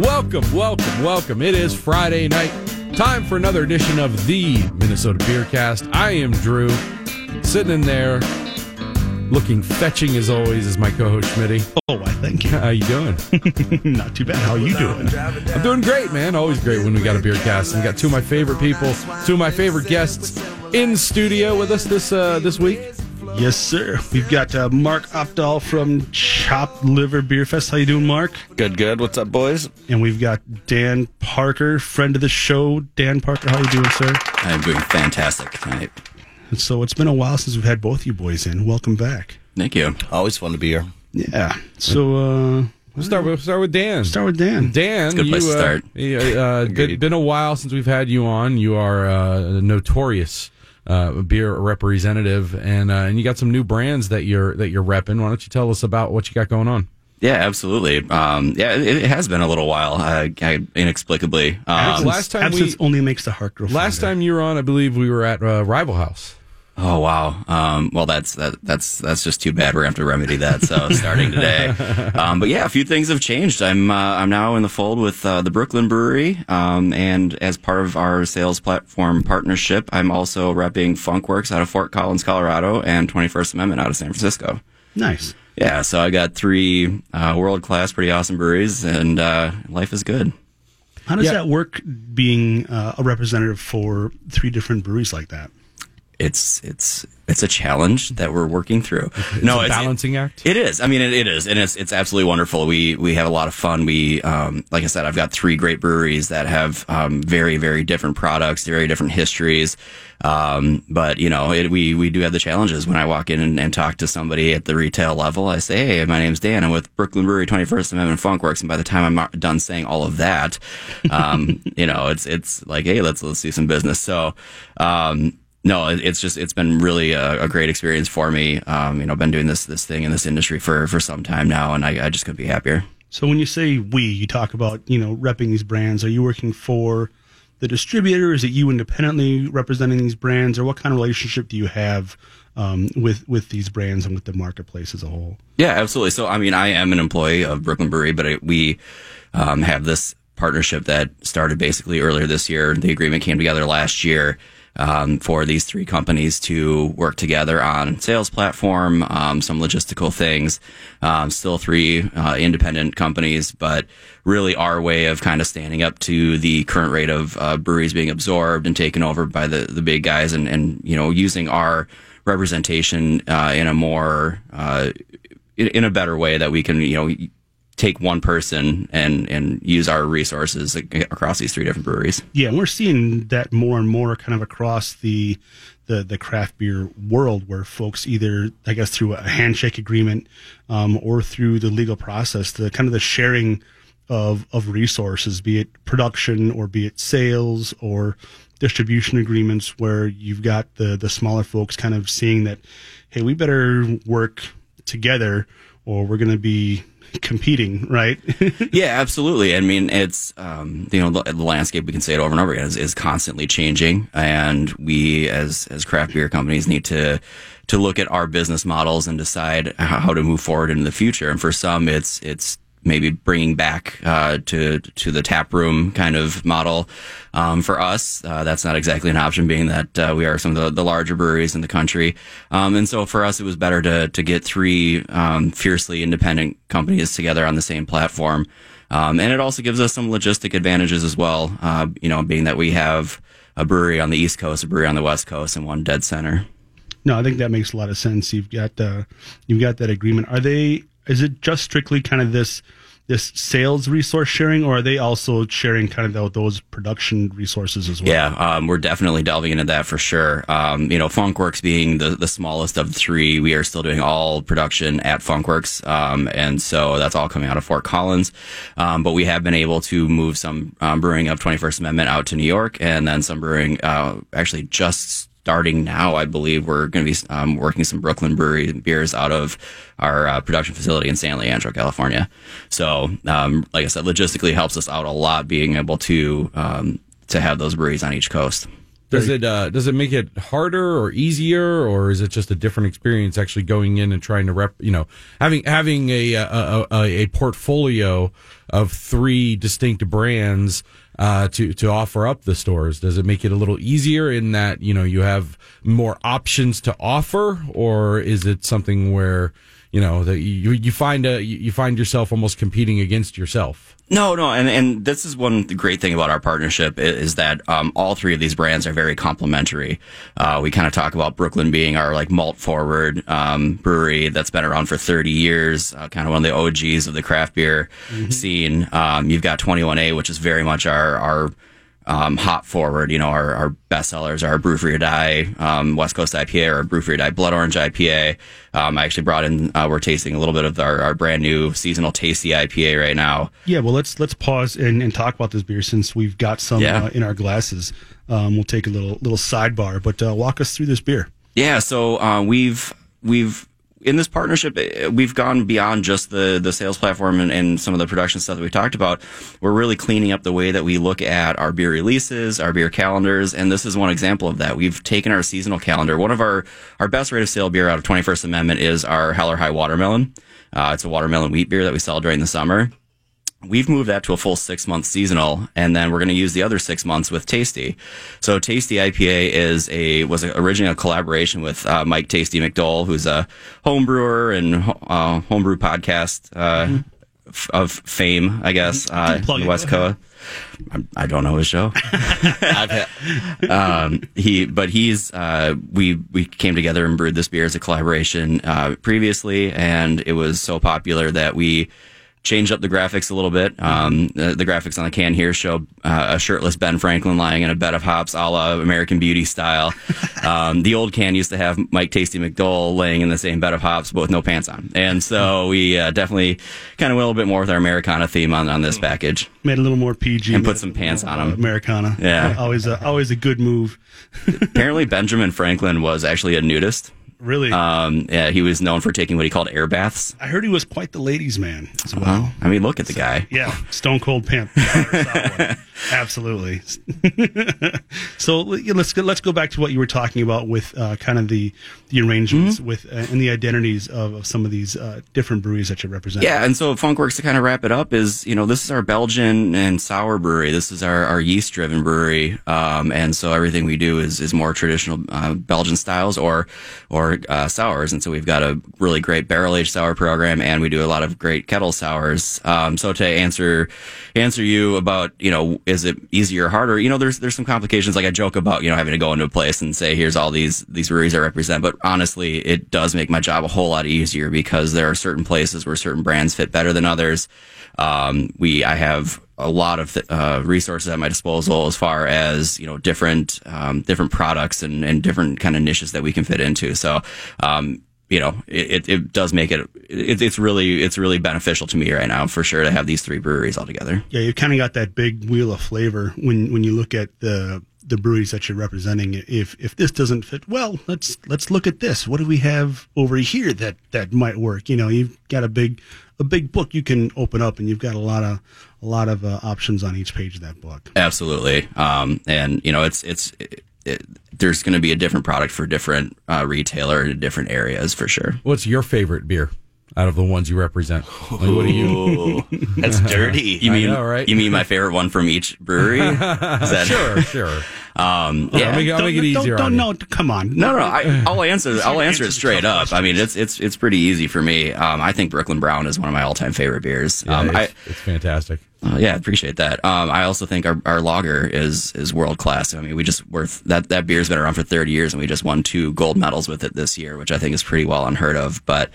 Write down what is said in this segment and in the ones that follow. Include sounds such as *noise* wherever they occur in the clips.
Welcome, welcome, welcome. It is Friday night. Time for another edition of the Minnesota Beer Cast. I am Drew, sitting in there, looking fetching as always, is my co-host Schmitty. Oh, I thank you. How you doing? *laughs* Not too bad. How are you doing? I'm doing great, man. Always great when we got a beer cast. And we got two of my favorite people, two of my favorite guests in studio with us this uh, this week. Yes, sir. We've got uh, Mark Opdahl from Chopped Liver Beer Fest. How you doing, Mark? Good, good. What's up, boys? And we've got Dan Parker, friend of the show. Dan Parker, how you doing, sir? I'm doing fantastic tonight. And so it's been a while since we've had both you boys in. Welcome back. Thank you. Always fun to be here. Yeah. So uh We'll start with start with Dan. start with Dan. Dan, It's a good place you, to uh, start. you, uh, been, been a while since we've had you on. You are uh, notorious uh, beer representative, and uh, and you got some new brands that you're that you're repping. Why don't you tell us about what you got going on? Yeah, absolutely. Um, yeah, it, it has been a little while, uh, inexplicably. Um, Absence, last time we- only makes the heart grow Last fonder. time you were on, I believe we were at uh, Rival House. Oh wow. Um, well, that's that, that's that's just too bad. We're gonna have to remedy that. So *laughs* starting today. Um, but yeah, a few things have changed. I'm uh, I'm now in the fold with uh, the Brooklyn Brewery, um, and as part of our sales platform partnership, I'm also repping Funkwerks out of Fort Collins, Colorado, and 21st Amendment out of San Francisco. Nice. Yeah, so I got three uh, world class, pretty awesome breweries, and uh, life is good. How does Yeah. that work being uh, a representative for three different breweries like that? It's it's it's a challenge that we're working through. no, a it's balancing act? It is. I mean, it, it is, and it's it's absolutely wonderful. We we have a lot of fun. We, um, like I said, I've got three great breweries that have um, very very different products, very different histories. Um, but you know, it, we we do have the challenges. When I walk in and, and talk to somebody at the retail level, I say, "Hey, my name's Dan. I'm with Brooklyn Brewery, 21st Amendment Funkwerks." And by the time I'm done saying all of that, um, *laughs* you know, it's it's like, "Hey, let's let's do some business." So. No, it's just it's been really a, a great experience for me. Um, you know, been doing this this thing in this industry for for some time now, and I, I just couldn't be happier. So when you say we, you talk about you know repping these brands. Are you working for the distributor? Is it you independently representing these brands, or what kind of relationship do you have um, with with these brands and with the marketplace as a whole? Yeah, absolutely. So, I mean, I am an employee of Brooklyn Brewery, but I, we um, have this partnership that started basically earlier this year. The agreement came together last year um, for these three companies to work together on sales platform, um, some logistical things. Um, still three uh, independent companies, but really our way of kind of standing up to the current rate of uh, breweries being absorbed and taken over by the the big guys, and and you know using our representation uh, in a more uh, in, a better way that we can, you know, take one person and and use our resources across these three different breweries. Yeah, and we're seeing that more and more kind of across the the the craft beer world, where folks either I guess through a handshake agreement um, or through the legal process, the kind of the sharing of of resources, be it production or be it sales or distribution agreements, where you've got the the smaller folks kind of seeing that, hey, we better work together or we're going to be competing, right? *laughs* yeah, absolutely. I mean, it's um, you know the, the landscape. We can say it over and over again is, is constantly changing, and we as as craft beer companies need to to look at our business models and decide how, to move forward into the future. And for some, it's it's maybe bringing back uh, to to the tap room kind of model. Um, for us, uh, that's not exactly an option, being that uh, we are some of the, the larger breweries in the country. Um, and so for us, it was better to to get three um, fiercely independent companies together on the same platform. Um, and it also gives us some logistic advantages as well. Uh, you know, being that we have a brewery on the East Coast, a brewery on the West Coast, and one dead center. No, I think that makes a lot of sense. You've got uh, you've got that agreement. Are they? Is it just strictly kind of this this sales resource sharing, or are they also sharing kind of tho- those production resources as well? Yeah, um, we're definitely delving into that for sure. Um, you know, Funkwerks being the, the smallest of three, we are still doing all production at Funkwerks. Um, and so that's all coming out of Fort Collins. Um, but we have been able to move some um, brewing of 21st Amendment out to New York and then some brewing, uh, actually just starting now, I believe we're going to be um, working some Brooklyn brewery beers out of our uh, production facility in San Leandro, California. So, um, like I said, logistically helps us out a lot being able to um, to have those breweries on each coast. Does it uh, does it make it harder or easier, or is it just a different experience actually going in and trying to rep? You know, having having a a, a, a portfolio of three distinct brands uh, to to offer up the stores. Does it make it a little easier in that you know you have more options to offer, or is it something where you know that you you find a you find yourself almost competing against yourself? No, no, and and this is one great thing about our partnership is, is that um, all three of these brands are very complementary. Uh, we kind of talk about Brooklyn being our like malt forward um, brewery that's been around for 30 years, uh, kind of one of the OGs of the craft beer mm-hmm. scene. Um, you've got 21A, which is very much our our um, hop forward. You know, our, our best sellers are Brew Free or Die, um, West Coast IPA, or Brew Free or Die Blood Orange IPA. Um, I actually brought in, uh, we're tasting a little bit of our, our brand new seasonal tasty IPA right now. Yeah, well, let's let's pause and, and talk about this beer since we've got some yeah. uh, in our glasses. Um, we'll take a little little sidebar, but uh, walk us through this beer. Yeah, so uh, we've we've in this partnership, eh, we've gone beyond just the the sales platform and, and, some of the production stuff that we talked about. We're really cleaning up the way that we look at our beer releases, our beer calendars, and this is one example of that. We've taken our seasonal calendar. One of our our best rate of sale beer out of 21st Amendment is our Hell or High Watermelon. Uh, it's a watermelon wheat beer that we sell during the summer. We've moved that to a full six month seasonal, and then we're going to use the other six months with Tasty. So Tasty IPA is a was originally a collaboration with uh, Mike Tasty McDole, who's a home brewer and uh, homebrew podcast uh, mm-hmm. f- of fame, I guess, uh, in the West Coast. I don't know his show. *laughs* um, he, but he's uh, we we came together and brewed this beer as a collaboration uh, previously, and it was so popular that we changed up the graphics a little bit. Um, the, the, graphics on the can here show uh, a shirtless Ben Franklin lying in a bed of hops, a la American Beauty style. *laughs* Um, the old can used to have Mike Tasty McDole laying in the same bed of hops, but with no pants on. And so we uh, definitely kind of went a little bit more with our Americana theme on, on this package. Made a little more PG and put some pants on them. Americana, yeah, always a, always a good move. *laughs* Apparently, Benjamin Franklin was actually a nudist. Really? Um, yeah, he was known for taking what he called air baths. I heard he was quite the ladies' man as well. well I mean, look at the guy. Yeah, stone cold pimp. *laughs* Absolutely. so let's go, let's go back to what you were talking about with uh, kind of the the arrangements mm-hmm. with uh, and the identities of, of some of these uh, different breweries that you represent. Yeah, and so Funkwerks to kind of wrap it up is you know this is our Belgian and sour brewery. This is our, our yeast driven brewery, um, and so everything we do is is more traditional uh, Belgian styles or or uh, sours. And so we've got a really great barrel aged sour program, and we do a lot of great kettle sours. Um, so to answer answer you about you know is it easier or harder? You know, there's there's some complications. Like I joke about you know having to go into a place and say here's all these these breweries I represent, but honestly, it does make my job a whole lot easier because there are certain places where certain brands fit better than others. Um, we I have a lot of uh, resources at my disposal as far as you know different um, different products and, and different kind of niches that we can fit into. So um, you know, it, it does make it, it, it's really, it's really beneficial to me right now for sure to have these three breweries all together. Yeah. You've kind of got that big wheel of flavor when, when you look at the, the breweries that you're representing. If, if this doesn't fit, well, let's, let's look at this. What do we have over here that, that might work? You know, you've got a big, a big book you can open up and you've got a lot of, a lot of uh, options on each page of that book. Absolutely. Um, and you know, it's, it's, it, it, there's going to be a different product for different uh, retailer in different areas for sure. What's your favorite beer? Out of the ones you represent? Like, what do you? *laughs* That's *laughs* dirty. You mean know, right? You mean my favorite one from each brewery? *laughs* That, sure, sure. Um, yeah, I'll make, I'll make it easier. Don't, don't, no, come on. No, no. I, will answer. I'll answer it straight up. I mean, it's it's it's pretty easy for me. Um, I think Brooklyn Brown is one of my all time favorite beers. Yeah, um, it's, I, it's fantastic. Uh, yeah, appreciate that. Um, I also think our, our lager is is world class. I mean, we just worth that that beer's been around for 30 years, and we just won two gold medals with it this year, which I think is pretty well unheard of. But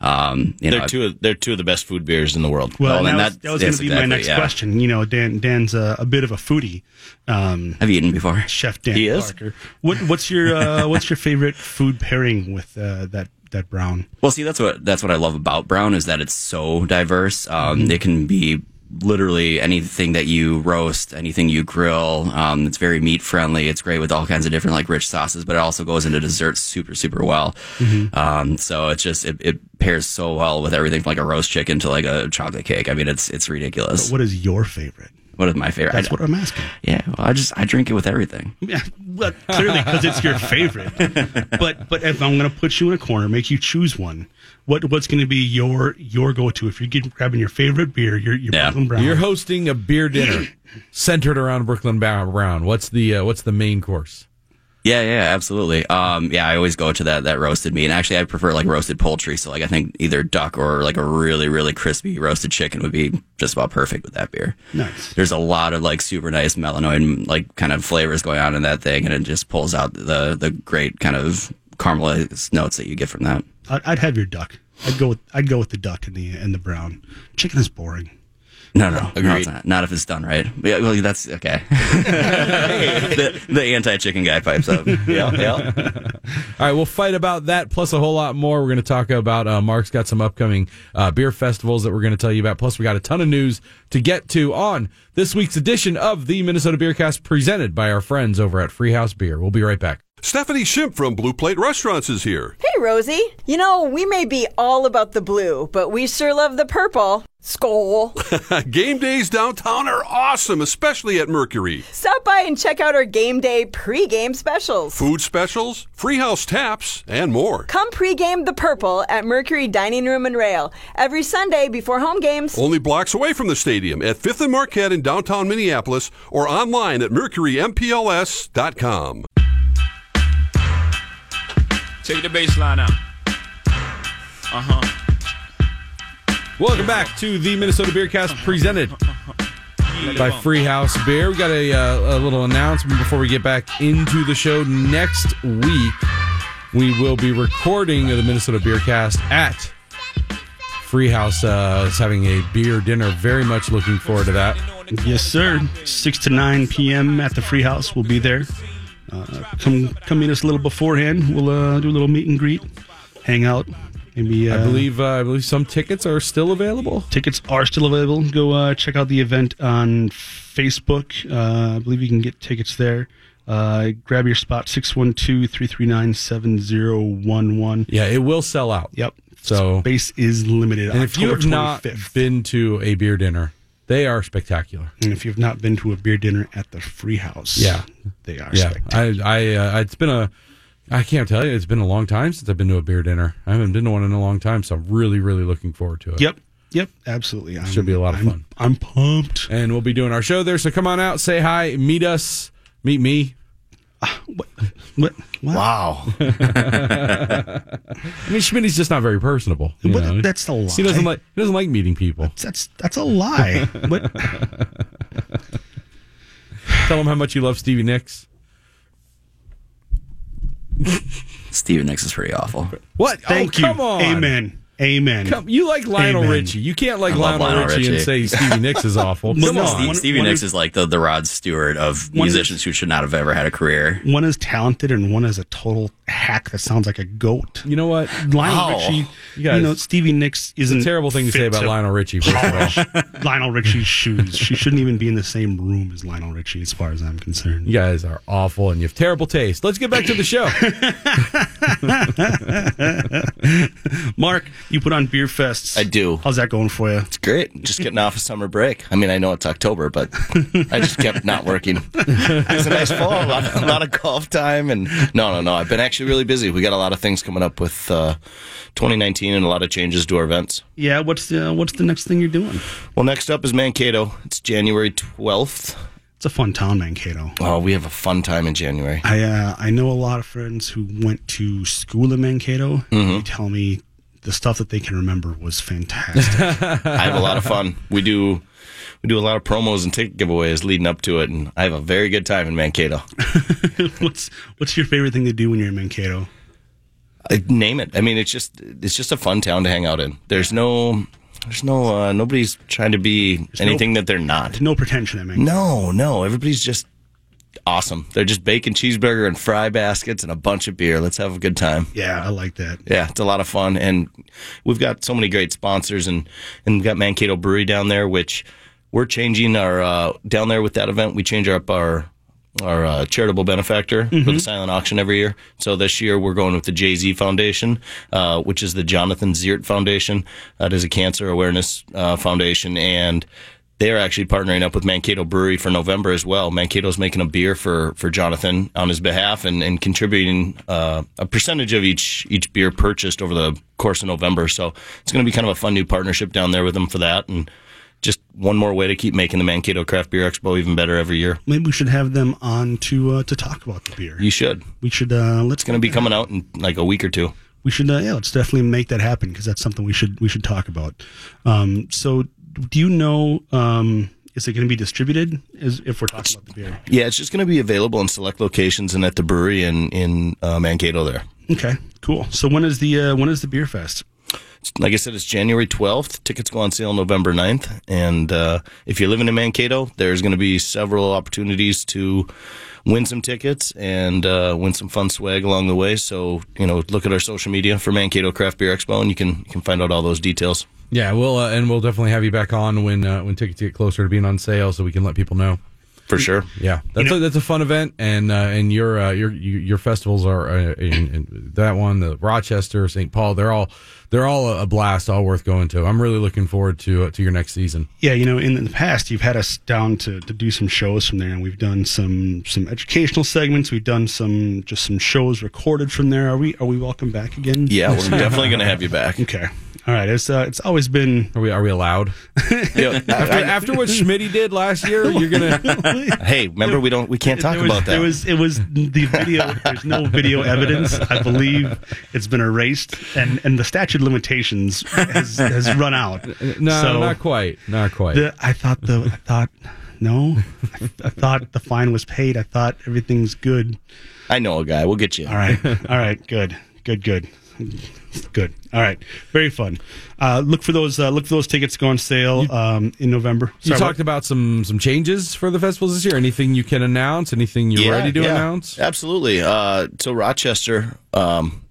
um, they're know, two. Of, they're two of the best food beers in the world. Well, that, was, that was going to be exactly, my next yeah. question. You know, Dan Dan's a, a bit of a foodie. Um, Have you eaten before? Chef Dan he Parker. Is? What, what's your uh, *laughs* what's your favorite food pairing with uh, that that brown? Well, see, that's what that's what I love about brown is that it's so diverse. Um, mm-hmm. It can be literally anything that you roast, anything you grill. Um, it's very meat friendly. It's great with all kinds of different like rich sauces, but it also goes into desserts super super well. Mm-hmm. Um, so it's just it, it, pairs so well with everything from like a roast chicken to like a chocolate cake. I mean, it's it's ridiculous. But what is your favorite? What is my favorite? That's I, what I'm asking. yeah, well, I just I drink it with everything. Yeah, well, clearly because it's your favorite. *laughs* but but if I'm going to put you in a corner, make you choose one, what what's going to be your your go to if you're getting, grabbing your favorite beer, your your Yeah. Brooklyn Brown? You're hosting a beer dinner *clears throat* centered around Brooklyn Brown. What's the uh, what's the main course? Yeah, yeah, absolutely. Um, yeah, I always go to that that roasted meat, and actually, I prefer like roasted poultry. So, like, I think either duck or like a really, really crispy roasted chicken would be just about perfect with that beer. Nice. There's a lot of like super nice melanoid like kind of flavors going on in that thing, and it just pulls out the the great kind of caramelized notes that you get from that. I'd, have your duck. I'd go with I'd go with the duck and the and the brown. Chicken is boring. No, no, no, it's not. Not if it's done right. Yeah, well, that's okay. *laughs* the the anti chicken guy pipes up. *laughs* Yeah, yeah. All right, we'll fight about that plus a whole lot more. We're going to talk about uh, Mark's got some upcoming uh, beer festivals that we're going to tell you about. Plus, we got a ton of news to get to on this week's edition of the Minnesota Beercast, presented by our friends over at Freehouse Beer. We'll be right back. Stephanie Shimp from Blue Plate Restaurants is here. Hey, Rosie. You know, we may be all about the blue, but we sure love the purple. Skull. *laughs* Game days downtown are awesome, especially at Mercury. Stop by and check out our game day pregame specials. Food specials, free house taps, and more. Come pregame the purple at Mercury Dining Room and Rail every Sunday before home games. Only blocks away from the stadium at 5th and Marquette in downtown Minneapolis or online at mercurympls.com. Take the baseline out. Uh huh. Welcome back to the Minnesota Beercast, presented by Freehouse Beer. We got a, uh, a little announcement before we get back into the show. Next week, we will be recording the Minnesota Beercast at Freehouse. Uh, is having a beer dinner. Very much looking forward to that. Yes, sir. Six to nine p.m. at the Free House. We'll be there. Uh, come come meet us a little beforehand. We'll uh, do a little meet and greet, hang out. Maybe uh, I believe uh, I believe some tickets are still available. tickets are still available. Go uh, check out the event on Facebook. Uh, I believe you can get tickets there. Uh, grab your spot 612-339-7011. Yeah, it will sell out. Yep. So- space is limited. And if you have October not been to a beer dinner, they are spectacular. and if you've not been to a beer dinner at the Free House, Yeah. they are Yeah, spectacular. I, I, uh, it's been a, I can't tell you, it's been a long time since I've been to a beer dinner. I haven't been to one in a long time, so I'm really, really looking forward to it. Yep. Yep. Absolutely. I'm, Should be a lot of I'm- fun. I'm pumped. And we'll be doing our show there, so come on out, say hi, meet us, meet me. Ah, what? What? what? Wow. *laughs* I mean, Schmitty's just not very personable. you What? know? That's a lie. He doesn't like, he doesn't like meeting people. That's that's a lie. *laughs* what? Tell him how much you love Stevie Nicks. Steven Nicks is pretty awful. What? Thank oh, you. come on. Amen. Amen. Come, you like Lionel Amen. Richie. You can't like Lionel, Lionel Richie, and say Stevie *laughs* Nicks is awful. Well, Come no, on. Steve, Stevie one Nicks is- is like the, the Rod Stewart of One is- musicians who should not have ever had a career. One is talented and one is a total hack that sounds like a goat. You know what? Lionel Wow. Richie, You you, know, Stevie Nicks isn't It's a terrible thing to say fit about Lionel Richie. First of *laughs* Lionel Richie's shoes. She shouldn't even be in the same room as Lionel Richie, as far as I'm concerned. You guys are awful and you have terrible taste. Let's get back to the show. *laughs* Mark, you put on beer fests. I do. How's that going for you? It's great. Just getting off a summer break. I mean, I know it's October, but I just kept not working. It's a nice fall, a lot, a lot of golf time, and no, no, no. I've been actually really busy. We got a lot of things coming up with uh, 2019 and a lot of changes to our events. Yeah. What's the What's the next thing you're doing? Well, next up is Mankato. It's January 12th. It's a fun town, Mankato. Oh, we have a fun time in January. I uh, I know a lot of friends who went to school in Mankato. Mm-hmm. They tell me the stuff that they can remember was fantastic. *laughs* I have a lot of fun. We do. We do a lot of promos and ticket giveaways leading up to it, and I have a very good time in Mankato. *laughs* what's What's your favorite thing to do when you're in Mankato? I name it. I mean, it's just it's just a fun town to hang out in. There's no there's no uh, nobody's trying to be anything that they're not. No pretension I mean, No, no, everybody's just awesome. They're just bacon cheeseburger and fry baskets and a bunch of beer. Let's have a good time. Yeah, I like that. Yeah, it's a lot of fun, and we've got so many great sponsors, and and we've got Mankato Brewery down there, which we're changing our uh, down there with that event. We change up our our uh, charitable benefactor for the silent auction every year. So this year we're going with the Jay Z Foundation, uh, which is the Jonathan Zierdt Foundation. That is a cancer awareness uh, foundation, and they are actually partnering up with Mankato Brewery for November as well. Mankato's making a beer for, for Jonathan on his behalf and, and contributing uh, a percentage of each each beer purchased over the course of November. So it's going to be kind of a fun new partnership down there with them for that, and just one more way to keep making the Mankato Craft Beer Expo even better every year. Maybe we should have them on to uh, to talk about the beer. You should. we should uh, let's It's going to be coming out in like a week or two. we should uh, yeah let's definitely make that happen because that's something we should we should talk about um, so do you know um, is it going to be distributed as if we're talking about the beer Yeah, it's just going to be available in select locations and at the brewery in in uh, Mankato there. okay cool so when is the uh, when is the beer fest like I said, it's January 12th. Tickets go on sale November 9th. And uh, if you're living in Mankato, there's going to be several opportunities to win some tickets and uh, win some fun swag along the way. So, you know, look at our social media for Mankato Craft Beer Expo and you can, you can find out all those details. Yeah, we'll uh, and we'll definitely have you back on when uh, when tickets get closer to being on sale, so we can let people know. For sure. Yeah, that's a, that's a fun event, and uh, and your uh, your your festivals are uh, in, in that one, the Rochester, St. Paul. They're all they're all a blast, all worth going to. I'm really looking forward to uh, to your next season. yeah you know in the past you've had us down to, to do some shows from there and we've done some some educational segments we've done some just some shows recorded from there are we are we welcome back again Yeah, we're *laughs* definitely going to have you back. okay all right it's uh, it's always been Are we are we allowed? *laughs* Yeah, *laughs* After, after what Schmitty did last year, you're gonna. *laughs* hey, remember we don't we can't talk was, about that. It was it was the video. There's no video evidence. I believe it's been erased, and and the statute of limitations has, has run out. No, So not quite, not quite. The, I thought the I thought no, I, I thought the fine was paid. I thought everything's good. I know a guy. We'll get you. All right, all right, good, good, good, *laughs* good. All right, very fun. Uh, look for those. Uh, look for those tickets to go on sale um, in November. you Sorry, talked about some some changes for the festivals this year. Anything you can announce? Anything you're ready to announce? Absolutely. Uh, so Rochester, um,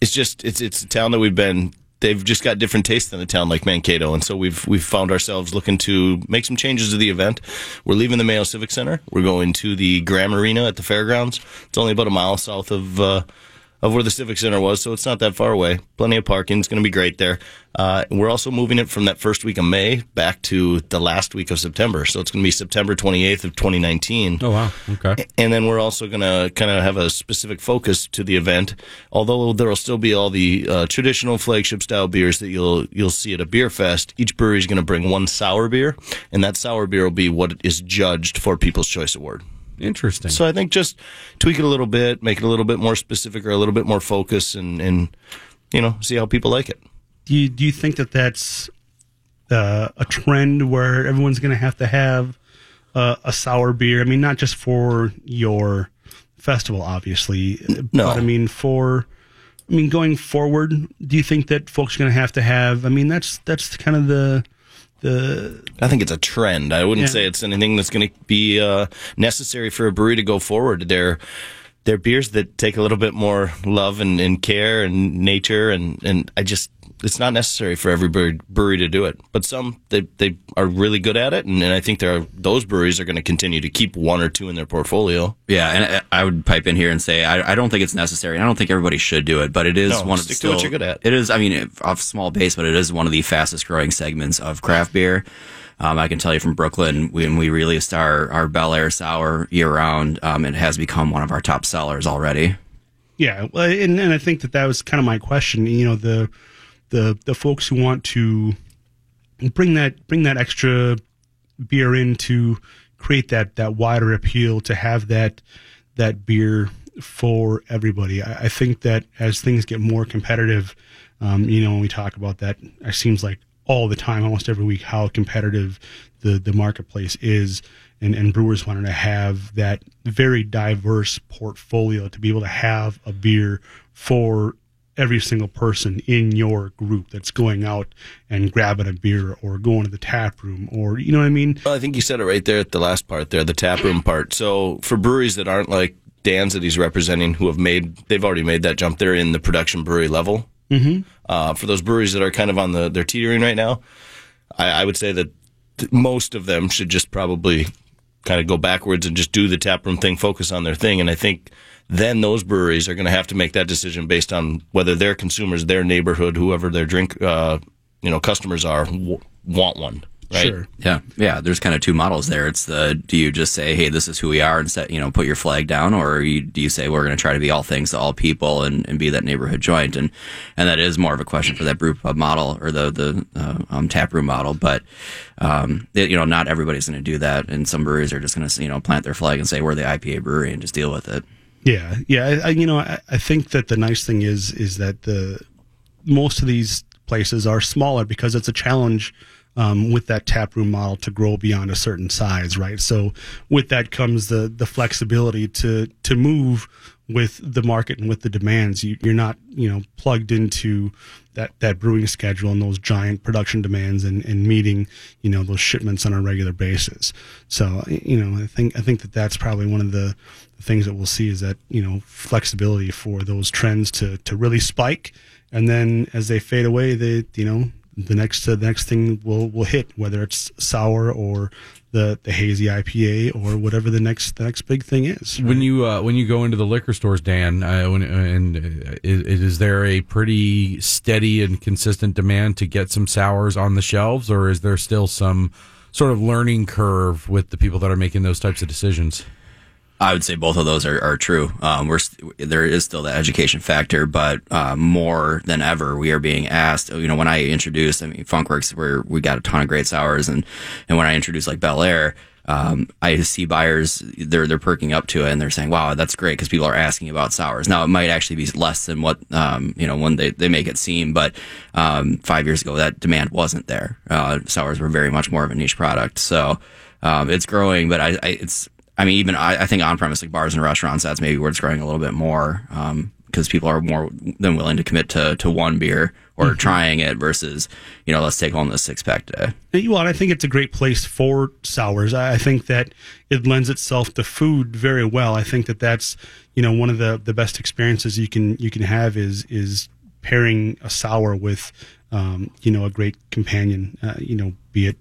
it's just it's it's a town that we've been. They've just got different tastes than a town like Mankato, and so we've we've found ourselves looking to make some changes to the event. We're leaving the Mayo Civic Center. We're going to the Graham Arena at the fairgrounds. It's only about a mile south of. Of where the Civic Center was, so it's not that far away. Plenty of parking. It's going to be great there. Uh, we're also moving it from that first week of May back to the last week of September. So it's going to be September 28th of 2019. Oh wow, okay. And then we're also going to kind of have a specific focus to the event. Although there will still be all the uh, traditional flagship style beers that you'll you'll see at a beer fest. Each brewery is going to bring one sour beer, and that sour beer will be what is judged for People's Choice Award. Interesting. So I think just tweak it a little bit, make it a little bit more specific or a little bit more focus, and and you know see how people like it. do you do you think that that's uh, a trend where everyone's going to have to have uh, a sour beer? I mean, not just for your festival, obviously, No. but I mean for. I mean, going forward, do you think that folks are going to have to have? I mean, that's that's kind of the the I think it's a trend. I wouldn't Yeah. say it's anything that's going to be uh, necessary for a brewery to go forward. They're they're beers that take a little bit more love and, and care and nature, and, and I just it's not necessary for every brewery, brewery to do it. But some they they are really good at it, and, and I think there are those breweries are going to continue to keep one or two in their portfolio. Yeah, and I I would pipe in here and say I, I don't think it's necessary. and I don't think everybody should do it, but it is No, one of stick to still, what you're good at. It is, I mean, off small base, but it is one of the fastest growing segments of craft beer. Um, I can tell you from Brooklyn when we released our our Bel Air Sour year round, um, it has become one of our top sellers already. Yeah, well, and, and I think that that was kind of my question. You know, the the the folks who want to bring that bring that extra beer in to create that that wider appeal to have that that beer for everybody. I, I think that as things get more competitive, um, you know, when we talk about that, it seems like all the time, almost every week, how competitive the the marketplace is, and and brewers wanted to have that very diverse portfolio to be able to have a beer for every single person in your group that's going out and grabbing a beer or going to the tap room or you know what I mean? Well, I think you said it right there at the last part there, the tap room part. So for breweries that aren't like Dan's that he's representing, who have made, they've already made that jump. They're in the production brewery level. Mm-hmm. Uh, for those breweries that are kind of on the, they're teetering right now, I, I would say that th- most of them should just probably kind of go backwards and just do the taproom thing, focus on their thing. And I think then those breweries are going to have to make that decision based on whether their consumers, their neighborhood, whoever their drink, uh, you know, customers are, w- want one. Right? Sure. Yeah, yeah. There's kind of two models there. It's the do you just say, "Hey, this is who we are," and set, you know, put your flag down, or you, do you say we're going to try to be all things to all people and, and be that neighborhood joint? And and that is more of a question for that brew pub model or the the uh, um, tap room model. But um, it- you know, not everybody's going to do that, and some breweries are just going to you know plant their flag and say we're the IPA brewery and just deal with it. Yeah, yeah. I, I, you know, I, I think that the nice thing is is that the most of these places are smaller because it's a challenge um, with that tap room model to grow beyond a certain size, right? So with that comes the the flexibility to to move with the market and with the demands. You, you're not you know plugged into that that brewing schedule and those giant production demands and, and meeting you know those shipments on a regular basis. So you know I think I think that that's probably one of the the things that we'll see is that you know flexibility for those trends to to really spike, and then as they fade away, they you know the next the next thing will will hit whether it's sour or the the hazy IPA or whatever the next the next big thing is. When you uh, when you go into the liquor stores, Dan, uh, when, and uh, is, is there a pretty steady and consistent demand to get some sours on the shelves, or is there still some sort of learning curve with the people that are making those types of decisions? I would say both of those are, are true. Um, we're there is still that education factor, but uh, more than ever, we are being asked. You know, when I introduced, I mean, Funkwerks, where we got a ton of great sours, and and when I introduced like Bel Air, um, I see buyers they're they're perking up to it, and they're saying, "Wow, that's great," because people are asking about sours. Now, it might actually be less than what um, you know when they they make it seem, but um, five years ago, that demand wasn't there. Uh, sours were very much more of a niche product, so um, it's growing, but I, I it's I mean, even I, I think on premise like bars and restaurants, that's maybe where it's growing a little bit more because people are more than willing to commit to, to one beer or trying it versus, you know, let's take home this six pack today. Well, and I think it's a great place for sours. I I think that it lends itself to food very well. I think that that's you know one of the the best experiences you can you can have is is pairing a sour with um, you know a great companion. Uh, you know, be it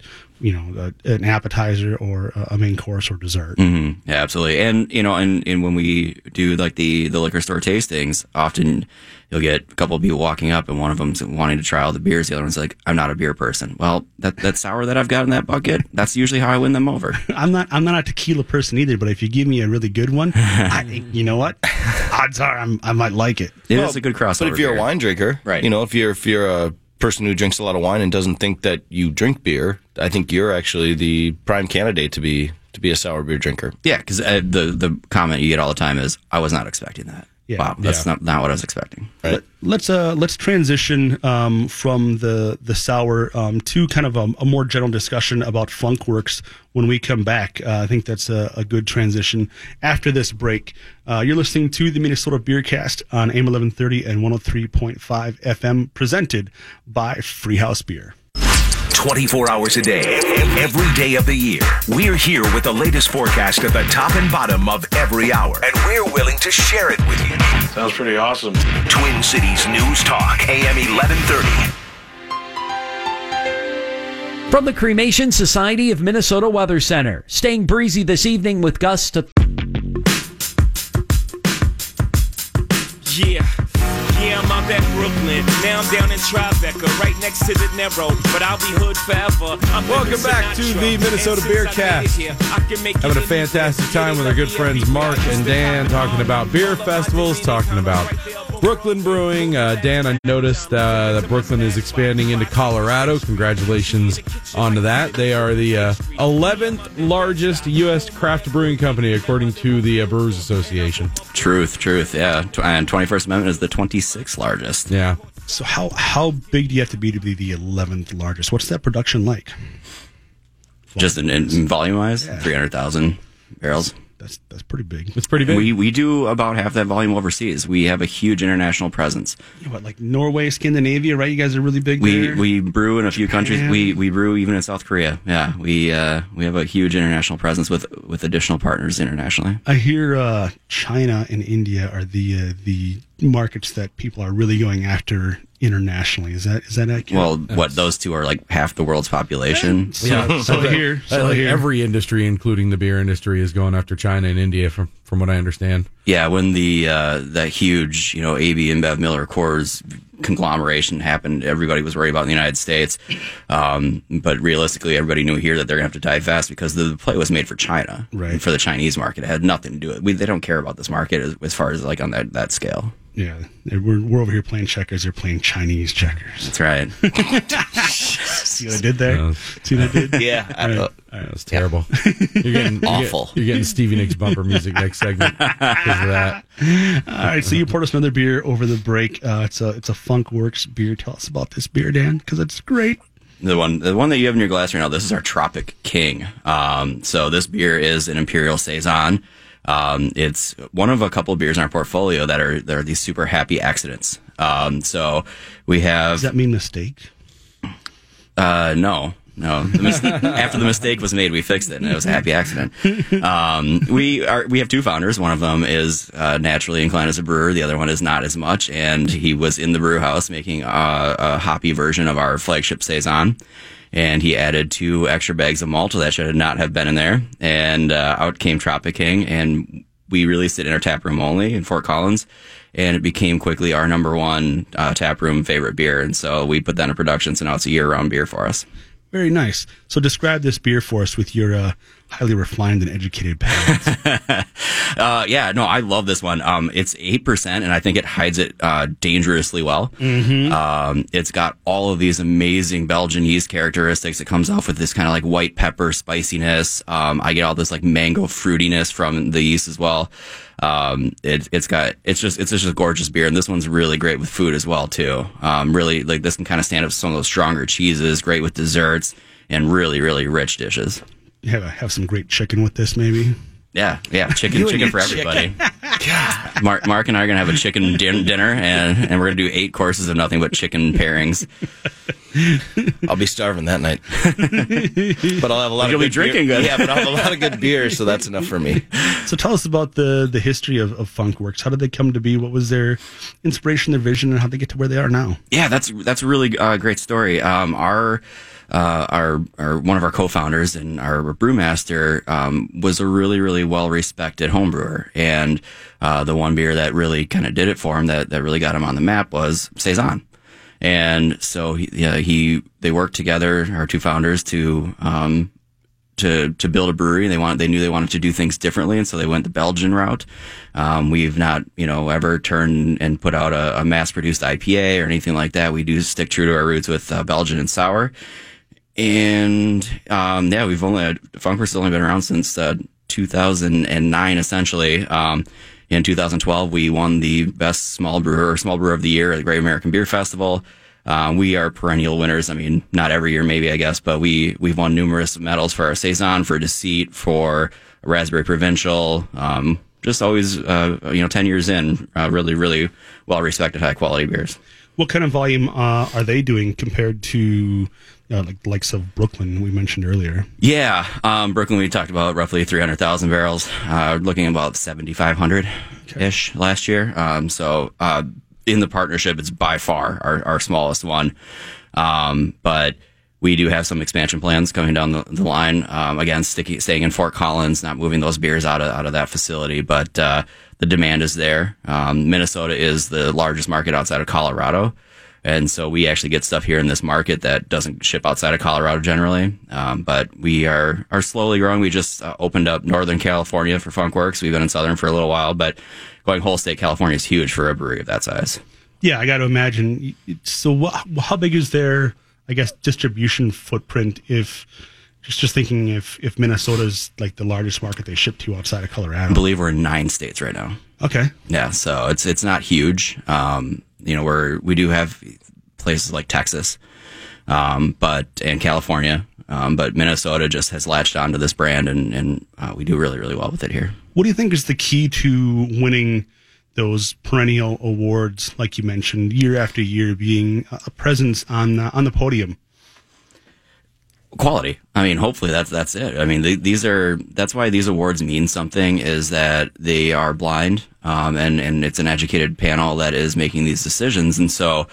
you know a, an appetizer or a a main course or dessert. Mm, yeah, absolutely. And, you know, and, and when we do like the, the liquor store tastings, often you'll get a couple of people walking up and one of them's wanting to try all the beers. The other one's like, I'm not a beer person. Well, that, that sour that I've got in that bucket, that's usually how I win them over. *laughs* I'm not I'm not a tequila person either, but if you give me a really good one, I *laughs* think you know what, odds are I'm, I might like it. It is Well, a good crossover. But if you're beer. a wine drinker, Right. You know, if you're if you're a person who drinks a lot of wine and doesn't think that you drink beer, I think you're actually the prime candidate to be to be a sour beer drinker. Yeah, because uh, the the comment you get all the time is, "I was not expecting that." Yeah. wow, that's Yeah. not not what I was expecting. Right. Let's uh let's transition um, from the the sour um, to kind of a, a more general discussion about Funkwerks when we come back. Uh, I think that's a, a good transition after this break. Uh, you're listening to the Minnesota Beercast on AM 1130 and 103.5 FM, presented by Freehouse Beer. 24 hours a day, every day of the year. We're here with the latest forecast at the top and bottom of every hour, and we're willing to share it with you. Sounds pretty awesome. Twin Cities News Talk, AM 1130. From the Cremation Society of Minnesota Weather Center, staying breezy this evening with gusts to Yeah. Brooklyn. Now I'm down in Tribeca, right next to the Narrow. But I'll be hood forever. I'm Welcome back to the Minnesota Beer Cast. here, I can make Having a fantastic time with our good friends Mark and Dan talking about beer festivals, talking about Brooklyn Brewing. Uh, Dan, I noticed uh, that Brooklyn is expanding into Colorado. Congratulations on that. They are the uh, 11th largest U.S. craft brewing company, according to the uh, Brewers Association. Truth, truth, yeah. And 21st Amendment is the 26th largest. Yeah. So how how big do you have to be to be the 11th largest? What's that production like? Just in, in volume wise, 300,000 barrels. That's that's pretty big. It's pretty big. We we do about half that volume overseas. We have a huge international presence. You know what, like Norway, Scandinavia, right? You guys are really big We there. we brew in a few countries. We we brew even in South Korea. Yeah, we uh, we have a huge international presence with with additional partners internationally. I hear uh, China and India are the uh, the markets that people are really going after internationally. Is that is that accurate? Well, what those two are like half the world's population. so, so I hear. Uh, So like hear. every industry, including the beer industry, is going after China and India for from what I understand. Yeah, when the uh, that huge, you know, AB InBev Miller Coors conglomeration happened, everybody was worried about in the United States. Um, but realistically, everybody knew here that they're going to have to divest because the play was made for China, Right. For the Chinese market, it had nothing to do with. We, they don't care about this market as, as far as like on that that scale. Yeah, we're, we're over here playing checkers. They're playing Chinese checkers. That's right. *laughs* See what I did there? Yeah. See what I did? *laughs* Yeah, I, uh, That was terrible. *laughs* You're getting you're Awful. get- You're getting Stevie Nicks bumper music next segment because of that. All right, so you poured us another beer over the break. Uh, it's a it's a Funkwerks beer. Tell us about this beer, Dan, because it's great. The one, the one that you have in your glass right now, this is our Tropic King. Um, so this beer is an Imperial Saison. Um, it's one of a couple of beers in our portfolio that are that are these super happy accidents. Um, so we have Does that mean mistake? Uh, no, no. The mis- *laughs* after the mistake was made, we fixed it, and it was a happy accident. Um, we are we have two founders. One of them is uh, naturally inclined as a brewer. The other one is not as much, and he was in the brew house making a, a hoppy version of our flagship saison. And he added two extra bags of malt that should not have been in there. And uh, out came Tropic King, and we released it in our tap room only in Fort Collins, and it became quickly our number one uh, tap room favorite beer. And so we put that in production, so now it's a year round beer for us. Very nice. So describe this beer for us with your uh, highly refined and educated palate. *laughs* Uh, yeah, no, I love this one. Um, it's eight percent, and I think it hides it uh, dangerously well. Um, it's got all of these amazing Belgian yeast characteristics. It comes off with this kind of like white pepper spiciness. Um, I get all this like mango fruitiness from the yeast as well. Um, it, it's got it's just it's just a gorgeous beer, and this one's really great with food as well too. Um, really like this can kind of stand up to some of those stronger cheeses. Great with desserts and really really rich dishes. You have have some great chicken with this, maybe. Yeah, yeah, chicken, chicken for everybody. *laughs* Mark, Mark and I are gonna have a chicken din- dinner, and and we're gonna do eight courses of nothing but chicken pairings. *laughs* I'll be starving that night. *laughs* but I'll have a lot You'll of be good drinking beer. good. Yeah, but I'll have a lot of good beer, so that's enough for me. So tell us about the the history of, of Funkwerks. How did they come to be? What was their inspiration, their vision, and how they get to where they are now? Yeah, that's that's a really uh, great story. Um, our uh, our our one of our co-founders and our brewmaster um, was a really really well respected homebrewer, and uh, the one beer that really kind of did it for him that that really got him on the map was saison. And so he, yeah, he they worked together, our two founders, to um, to to build a brewery. They wanted they knew they wanted to do things differently, and so they went the Belgian route. Um, we've not you know ever turned and put out a, a mass produced IPA or anything like that. We do stick true to our roots with uh, Belgian and sour. And um, yeah, we've only Funkwerks only been around since uh, 2009, essentially. Um, in 2012, we won the best small brewer small brewer of the year at the Great American Beer Festival. Um, we are perennial winners. I mean, not every year, maybe I guess, but we we've won numerous medals for our saison, for deceit, for raspberry provincial. Um, just always, uh, you know, 10 years in, uh, really, really well respected, high quality beers. What kind of volume uh, are they doing compared to uh, like likes of Brooklyn we mentioned earlier? Yeah, um, Brooklyn, we talked about roughly 300,000 barrels, uh, looking about 7,500 ish last year. Um, so, uh, in the partnership, it's by far our, our smallest one. Um, but we do have some expansion plans coming down the, the line. Um, again, sticky, staying in Fort Collins, not moving those beers out of, out of that facility, but, uh, the demand is there. Um, Minnesota is the largest market outside of Colorado. And so we actually get stuff here in this market that doesn't ship outside of Colorado generally. Um, but we are, are slowly growing. We just uh, opened up Northern California for Funkwerks. We've been in Southern for a little while, but going whole state California is huge for a brewery of that size. Yeah, I got to imagine. So, what, how big is their, I guess, distribution footprint? If just just thinking, if if Minnesota's like the largest market they ship to outside of Colorado, I believe we're in nine states right now. Okay, Yeah, so it's it's not huge. Um, you know, we're we do have places like Texas, um, but and California, um, but Minnesota just has latched onto this brand, and and uh, we do really really well with it here. what do you think is the key to winning those perennial awards, like you mentioned, year after year, being a presence on on the podium? Quality. I mean, hopefully that's that's it. I mean, th these are that's why these awards mean something is that they are blind, um, and and it's an educated panel that is making these decisions. And so,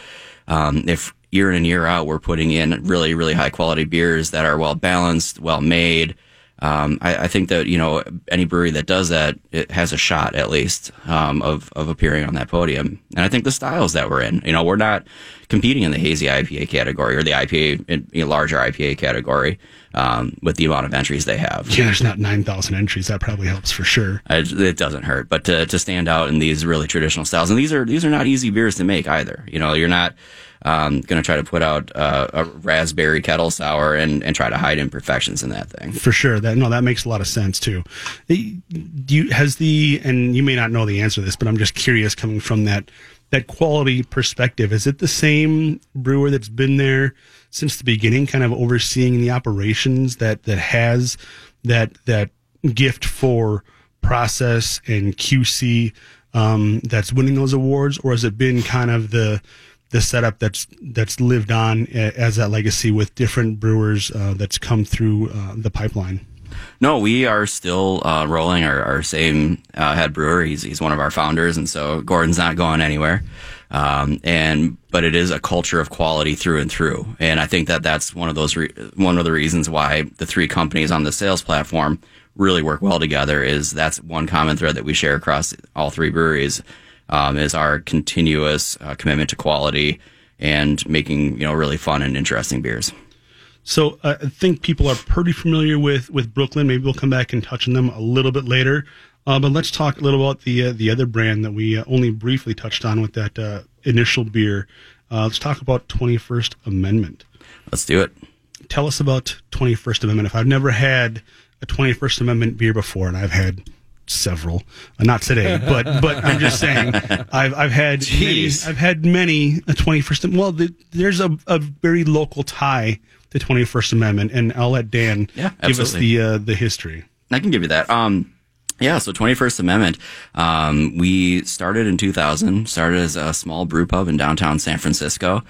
um, if year in and year out we're putting in really really high quality beers that are well balanced, well made. Um, I, I think that you know any brewery that does that it has a shot at least um, of of appearing on that podium. And I think the styles that we're in, you know, we're not competing in the hazy IPA category or the IPA in, you know, larger IPA category um, with the amount of entries they have. Yeah, there's not 9,000 entries. That probably helps for sure. It, it doesn't hurt, but to, to stand out in these really traditional styles, and these are these are not easy beers to make either. You know, you're not um, going to try to put out uh, a raspberry kettle sour and, and try to hide imperfections in that thing. For sure. That no, that makes a lot of sense too. You has the and you may not know the answer to this, but I'm just curious coming from that that quality perspective. Is it the same brewer that's been there since the beginning, kind of overseeing the operations that that has that that gift for process and QC um, that's winning those awards, or has it been kind of the the setup that's that's lived on as that legacy with different brewers uh, that's come through uh, the pipeline? No, we are still uh, rolling our, our same uh, head brewer. He's, he's one of our founders, and so Gordon's not going anywhere. Um, and but it is a culture of quality through and through, and I think that that's one of those re- one of the reasons why the three companies on the sales platform really work well together. Is that's one common thread that we share across all three breweries um, is our continuous uh, commitment to quality and making you know really fun and interesting beers. So uh, I think people are pretty familiar with with Brooklyn. Maybe we'll come back and touch on them a little bit later. Uh, but let's talk a little about the uh, the other brand that we uh, only briefly touched on with that uh, initial beer. Uh, let's talk about Twenty First Amendment. Let's do it. Tell us about Twenty First Amendment. If I've never had a Twenty First Amendment beer before, and I've had several, uh, not today, but but I'm just saying, *laughs* I've I've had many, I've had many a 21st. Well, the, there's a, a very local tie to 21st Amendment, and I'll let Dan Yeah, give us the uh, the history. I can give you that. Um, yeah, so 21st Amendment, um, we started in 2000, started as a small brew pub in downtown San Francisco.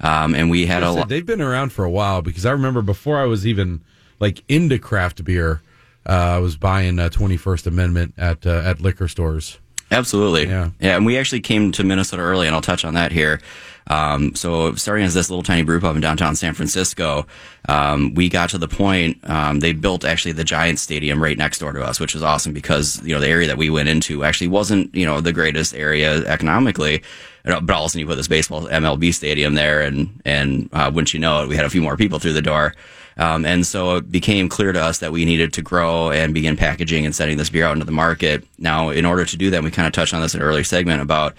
Um, and we had a I said, lot. they've been around for a while because I remember before I was even like into craft beer, uh, I was buying uh, 21st Amendment at uh, at liquor stores. Absolutely. Yeah. Yeah. And we actually came to Minnesota early, and I'll touch on that here. Um, so starting as this little tiny brew pub in downtown San Francisco, um, we got to the point, um, they built actually the Giant Stadium right next door to us, which was awesome because, you know, the area that we went into actually wasn't, you know, the greatest area economically. But all of a sudden you put this baseball MLB stadium there and, and, uh, wouldn't you know it, we had a few more people through the door. Um, and so it became clear to us that we needed to grow and begin packaging and setting this beer out into the market. Now, in order to do that, we kind of touched on this in an earlier segment about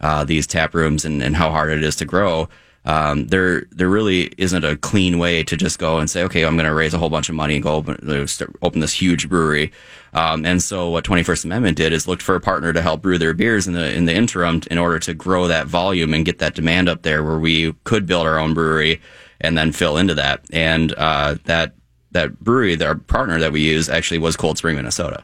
uh, these tap rooms and, and how hard it is to grow. Um, there, there really isn't a clean way to just go and say, okay, I'm going to raise a whole bunch of money and go open, uh, open this huge brewery. Um, and so what 21st Amendment did is looked for a partner to help brew their beers in the, in the interim in order to grow that volume and get that demand up there where we could build our own brewery and then fill into that. And, uh, that, that brewery, our partner that we use actually was Cold Spring, Minnesota.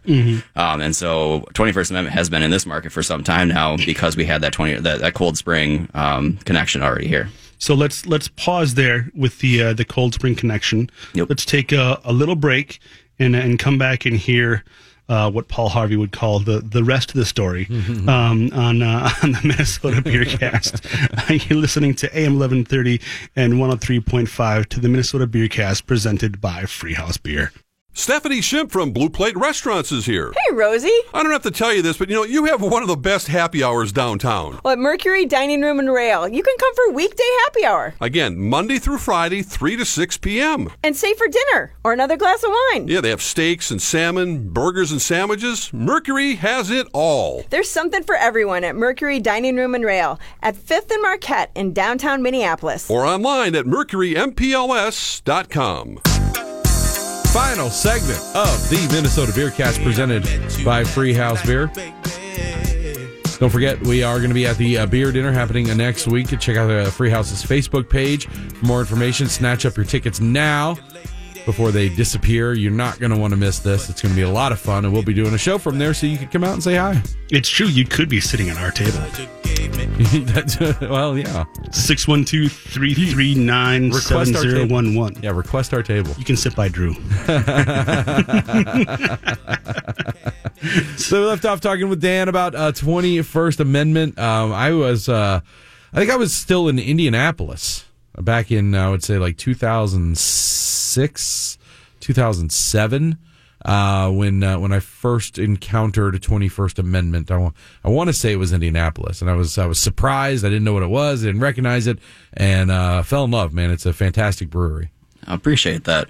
Um, and so 21st Amendment has been in this market for some time now because we had that 20, that, that Cold Spring, um, connection already here. So let's let's pause there with the uh, the Cold Spring connection. Yep. Let's take a, a little break and and come back and hear uh, what Paul Harvey would call the the rest of the story um, on uh, *laughs* on the Minnesota Beercast. *laughs* *laughs* You're listening to AM 1130 and 103.5 to the Minnesota Beercast presented by Freehouse Beer. Stephanie Shimp from Blue Plate Restaurants is here. Hey, Rosie. I don't have to tell you this, but you know, you have one of the best happy hours downtown. Well, at Mercury Dining Room and Rail, you can come for weekday happy hour Again, Monday through Friday, 3 to 6 p.m. and stay for dinner or another glass of wine. Yeah, they have steaks and salmon, burgers and sandwiches. Mercury has it all. There's something for everyone at Mercury Dining Room and Rail at 5th and Marquette in downtown Minneapolis. Or online at mercurympls.com. Final segment of the Minnesota Beer Cast presented by Free House Beer. Don't forget, we are going to be at the uh, beer dinner happening uh, next week. Check out uh, Free House's Facebook page for more information. Snatch up your tickets now before they disappear. You're not going to want to miss this. It's going to be a lot of fun, and we'll be doing a show from there so you can come out and say hi. It's true, you could be sitting at our table. That's, *laughs* well, yeah. 612-339-7011. Yeah, request our table. You can sit by Drew. *laughs* So we left off talking with Dan about uh, 21st Amendment. Um, I was, uh, I think I was still in Indianapolis back in, I would say like 2006, 2007. uh, when uh, when I first encountered a Twenty First Amendment. I want I want to say it was Indianapolis, and I was I was surprised. I didn't know what it was. I didn't recognize it, and uh, fell in love. Man, it's a fantastic brewery. I appreciate that.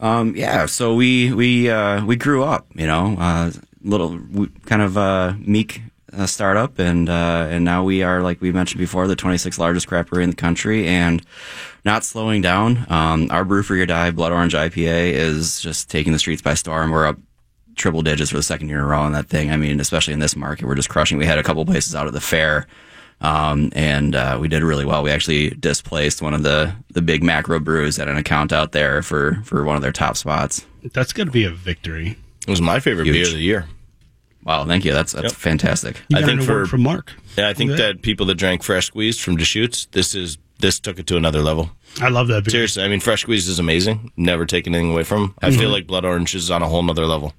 Um, yeah, so we we uh, we grew up, you know, uh, little kind of uh, meek uh, startup, and uh, and now we are, like we mentioned before, the 26th largest craft brewery in the country, and not slowing down. Um, our Brew Free or Die Blood Orange IPA is just taking the streets by storm. We're up triple digits for the second year in a row on that thing. I mean, especially in this market, we're just crushing. We had a couple places out at the fair. Um, and uh, we did really well. We actually displaced one of the, the big macro brews at an account out there for, for one of their top spots. That's going to be a victory. It was my favorite Huge. beer of the year. Wow, thank you. That's that's Yep. fantastic. You I think for from Mark. Yeah, I think Yeah. that people that drank fresh squeezed from Deschutes, this is this took it to another level. I love that beer. Seriously, I mean, fresh squeezed is amazing. Never taking anything away from. 'em. I feel like blood orange is on a whole nother level.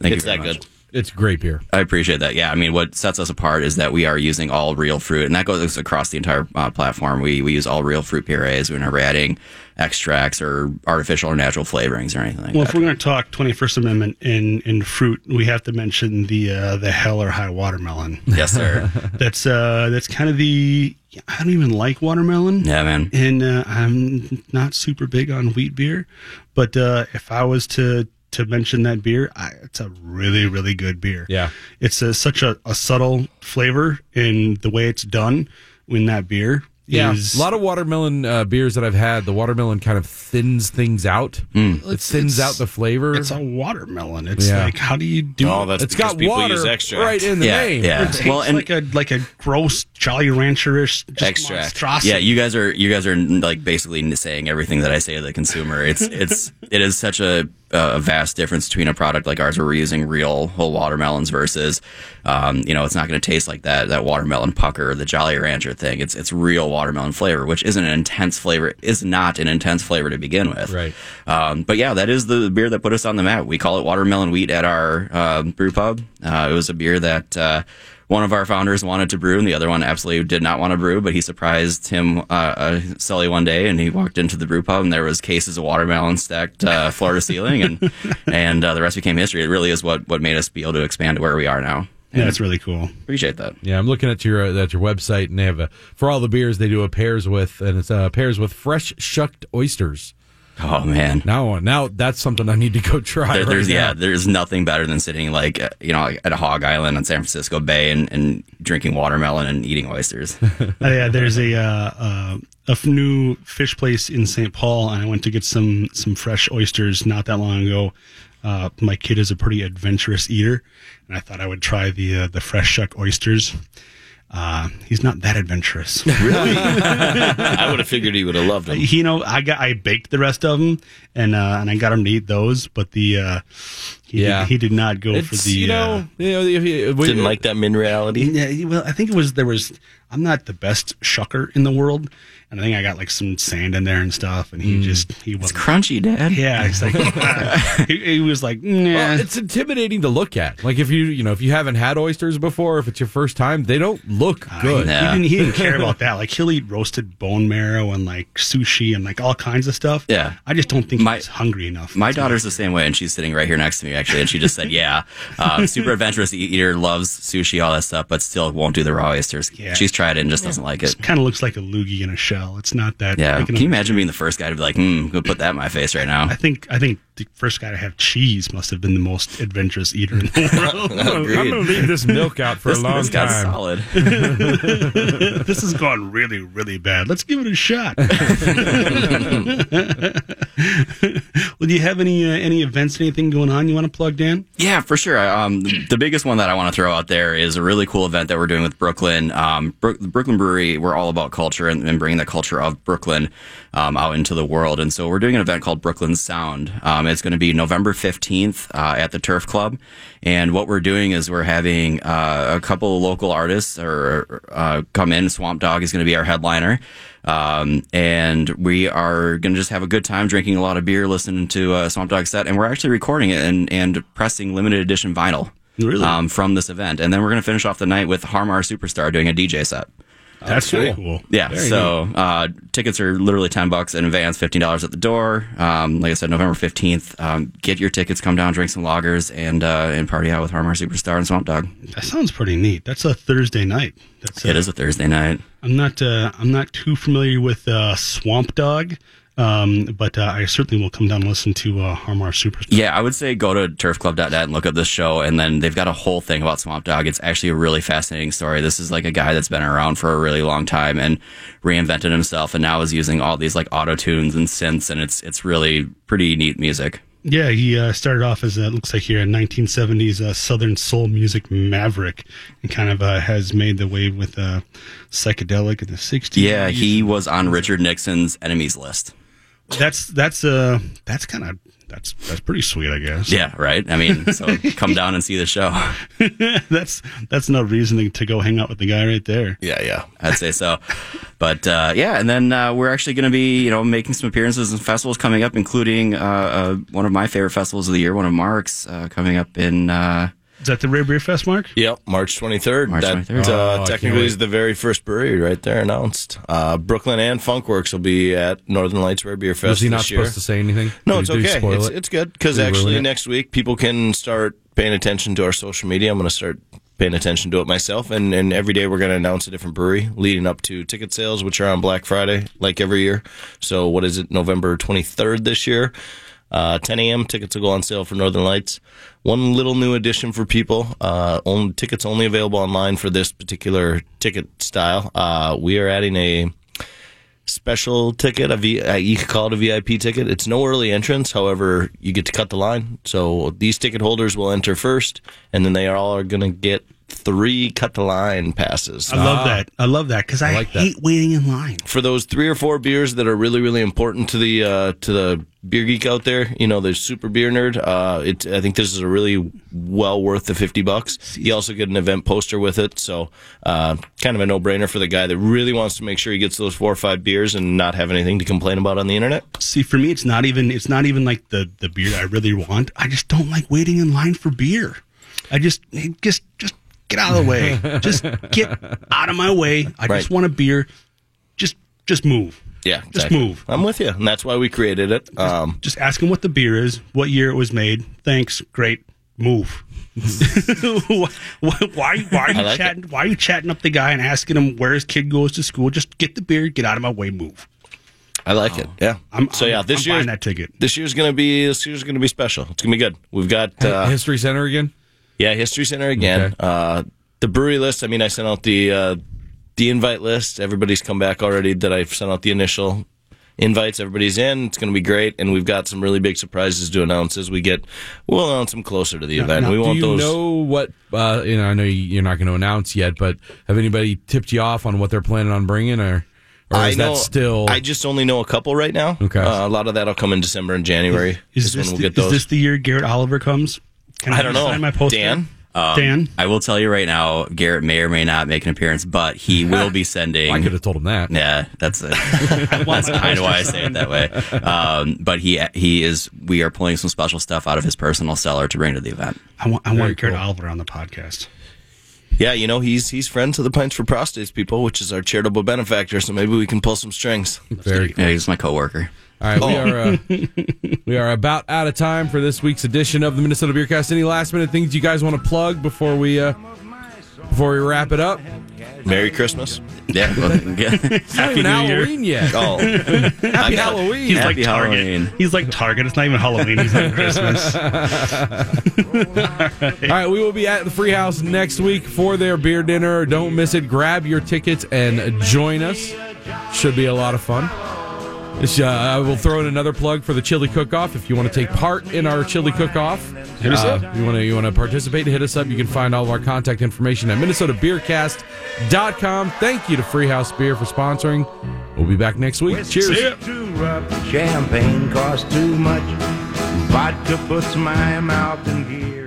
Thank it's you very that much. good. It's great beer. I appreciate that. Yeah, I mean, what sets us apart is that we are using all real fruit, and that goes across the entire uh, platform. We we use all real fruit purees. We're never adding extracts or artificial or natural flavorings or anything like Well, that. if we're going to talk 21st Amendment in, in fruit, we have to mention the uh, the hell or high watermelon. yes, sir. *laughs* That's uh that's kind of the I don't even like watermelon. yeah, man. and uh, I'm not super big on wheat beer, but uh, if I was to to mention that beer, I, it's a really really good beer. Yeah. it's a, such a, a subtle flavor in the way it's done in that beer. Yeah, is, a lot of watermelon uh, beers that I've had, the watermelon kind of thins things out. It thins it's- out the flavor. it's a watermelon. It's Yeah. like how do you do? Oh, it? that's it's because got people water use extract. right in the Yeah, name. yeah. It Well, and- like a like a gross Jolly Rancherish Extract. monstrosity. Yeah, you guys are you guys are like basically saying everything that I say to the consumer. It's it's it is such a a vast difference between a product like ours where we're using real whole watermelons versus, um, you know, it's not going to taste like that that watermelon pucker or the Jolly Rancher thing. It's it's real watermelon flavor, which isn't an intense flavor. Is not an intense flavor to begin with. Right. Um, but yeah, that is the beer that put us on the map. We call it watermelon wheat at our um, brew pub. Uh, it was a beer that uh, one of our founders wanted to brew, and the other one absolutely did not want to brew. But he surprised him, uh, uh, Sully, one day, and he walked into the brew pub, and there was cases of watermelon stacked uh, *laughs* floor to ceiling, and and uh, the rest became history. It really is what what made us be able to expand to where we are now. yeah, that's really cool. Appreciate that. Yeah, I'm looking at your uh, at your website, and they have a for all the beers they do a pairs with, and it's uh, pairs with fresh shucked oysters. Oh man. Now, now that's something I need to go *laughs* try. There, right there's now. yeah, there's nothing better than sitting like uh, you know at a hog island on San Francisco Bay and, and drinking watermelon and eating oysters. Uh, *laughs* yeah, there's a uh, uh, a f- new fish place in St. Paul, and I went to get some some fresh oysters not that long ago. Uh, my kid is a pretty adventurous eater, and I thought I would try the uh, the fresh shuck oysters. Uh, he's not that adventurous. *laughs* Really? I would have figured he would have loved them. you know, I got I baked the rest of them, and uh, and I got him to eat those, but the uh, he Yeah. did, he did not go for the you know, uh, you know, if you- we- Didn't like that minerality. Yeah, well, I think it was there was. I'm not the best shucker in the world, and I think I got like some sand in there and stuff, and he just he wasn't. crunchy, Dad. Yeah, *laughs* it's like *laughs* he, he was like, nah. Well, it's intimidating to look at. Like if you, you know, if you haven't had oysters before, if it's your first time, they don't look good. Yeah. He, didn't, he didn't care *laughs* about that. Like he'll eat roasted bone marrow and like sushi and like all kinds of stuff. Yeah. I just don't think My- he's hungry enough. My That's daughter's the same way, and she's sitting right here next to me, actually. And she just said, "Yeah, um, super adventurous eater, loves sushi, all that stuff, but still won't do the raw oysters. Yeah. She's tried it and just doesn't like it. kind of looks like a loogie in a shell. It's not that. Yeah, I can you imagine being the first guy to be like, "Hmm, go put that in my face right now"? I think I think the first guy to have cheese must have been the most adventurous eater in the world. *laughs* I'm going to leave this milk out for This, a long this guy's time. solid. *laughs* this has gone really, really bad. Let's give it a shot. *laughs* well, do you have any uh, any events, anything going on you want to plug, Dan? Yeah, for sure. Um, the biggest one that I want to throw out there is a really cool event that we're doing with Brooklyn. Um, the Brooklyn Brewery, we're all about culture and, and bringing the culture of Brooklyn um, out into the world. And so we're doing an event called Brooklyn Sound. Um, it's going to be November 15th uh, at the Turf Club. And what we're doing is we're having uh, a couple of local artists or uh, come in. Swamp Dogg is going to be our headliner. Um, and we are going to just have a good time drinking a lot of beer, listening to uh, Swamp Dogg set. And we're actually recording it and, and pressing limited edition vinyl Really? um, from this event. And then we're going to finish off the night with Harmar Superstar doing a DJ set. That's cool. very cool. Yeah, Very so uh, tickets are literally ten bucks in advance, fifteen dollars at the door. Um, like I said, November fifteenth. Um, get your tickets, come down, drink some lagers, and uh, and party out with Harmar Superstar and Swamp Dogg. that sounds pretty neat. That's a Thursday night. That's It is a Thursday night. I'm not. Uh, I'm not too familiar with uh, Swamp Dogg, um, but uh, I certainly will come down and listen to uh, Harmar Superstar. Yeah, I would say go to turfclub.net and look up this show, and then they've got a whole thing about Swamp Dogg. It's actually a really fascinating story. This is like a guy that's been around for a really long time and reinvented himself, and now is using all these like auto tunes and synths, and it's it's really pretty neat music. Yeah, he uh, started off as it looks like here a 1970s uh, Southern soul music maverick, and kind of uh, has made the wave with uh, psychedelic in the 60s. Yeah, he was on Richard Nixon's enemies list. That's that's uh that's kind of that's that's pretty sweet, I guess. Yeah, right. I mean, so *laughs* come down and see the show. *laughs* that's that's no reason to go hang out with the guy right there. Yeah, yeah. I'd say so. But uh, yeah, and then uh, we're actually going to be, you know, making some appearances and festivals coming up, including uh, uh, one of my favorite festivals of the year, one of Mark's, uh, coming up in. Is that the Rare Beer Fest, Mark? Yep, March 23rd. March that 23rd. Uh, Oh, I technically is the very first brewery right there announced. Uh, Brooklyn and Funkwerks will be at Northern Lights Rare Beer Fest Was he not this year. supposed to say anything? No, Did it's he- did he okay. spoil It's, it? it's good because Did he ruin actually it? next week people can start paying attention to our social media. I'm going to start paying attention to it myself, and, and every day we're going to announce a different brewery leading up to ticket sales, which are on Black Friday, like every year. So what is it, November 23rd this year? Uh, 10 a.m. Tickets will go on sale for Northern Lights. One little new addition for people: uh, only, tickets only available online for this particular ticket style. Uh, we are adding a special ticket. A v, uh, you could call it a VIP ticket. It's no early entrance. However, you get to cut the line. So these ticket holders will enter first, and then they all are going to get three cut the line passes. I love that. I love that because I, like that. hate waiting in line. for those three or four beers that are really really important to the uh, to the beer geek out there. You know, the super beer nerd. Uh, it I think this is a really well worth the fifty bucks. You also get an event poster with it, so uh, kind of a no brainer for the guy that really wants to make sure he gets those four or five beers and not have anything to complain about on the internet. See, for me, it's not even it's not even like the the beer I really want. I just don't like waiting in line for beer. I just just just get out of the way. *laughs* just get out of my way. I just want a beer. Just just move. Yeah, Just move. I'm with you, and that's why we created it. Um, Just ask him what the beer is, what year it was made. Thanks, great. Move. *laughs* why, why, why are you like chatting? Why are you chatting up the guy and asking him where his kid goes to school? Just get the beer, get out of my way, move. I like it. Yeah. I'm- so yeah, this I'm year that ticket. This year's gonna be this year's gonna be special. It's gonna be good. We've got uh, History Center again. Yeah History Center again. Okay. Uh, the brewery list. I mean, I sent out the uh, the invite list. Everybody's come back already. That I've sent out the initial invites. Everybody's in. It's gonna be great, and we've got some really big surprises to announce as we get. We'll announce them closer to the event. now, we Do want you those. know what? Uh, you know, I know you- you're not going to announce yet, but have anybody tipped you off on what they're planning on bringing, or, or I is know. that still? I just only know a couple right now. Okay. Uh, a lot of that'll come in December and January. Is when this, we'll the, is this the year Garrett Oliver comes? Can I don't know. sign My poster? Dan? Dan? I will tell you right now, Garrett may or may not make an appearance, but he *laughs* will be sending. I could have told him that. Yeah, that's it. *laughs* that's kind of why I say it that way. *laughs* Um, but he he is. We are pulling some special stuff out of his personal cellar to bring to the event. I want, I Very want Garrett cool. Oliver on the podcast. Yeah, you know he's he's friends of the Pints for Prostates people, which is our charitable benefactor. So maybe we can pull some strings. Very Yeah, he's my coworker. All right, we are uh, *laughs* we are about out of time for this week's edition of the Minnesota Beercast. Any last minute things you guys want to plug before we uh, before we wrap it up? Merry Christmas. Yeah, well, *laughs* yeah. It's not even *laughs* New Year. Halloween yet. Oh, *laughs* Happy Halloween. He's Happy like Target. Halloween. He's like Target. It's not even Halloween. He's like Christmas. All right, we will be at the Free House next week for their beer dinner. Don't miss it. Grab your tickets and join us. Should be a lot of fun. This, uh, I will throw in another plug for the chili cook-off. If you want to take part in our chili cook-off, hit us up. You want to you want to participate? Hit us up. You can find all of our contact information at minnesotabeercast.com. Thank you to Free House Beer for sponsoring. We'll be back next week. Cheers. See ya. too rough. Champagne costs too much. Vodka puts my mouth in gear.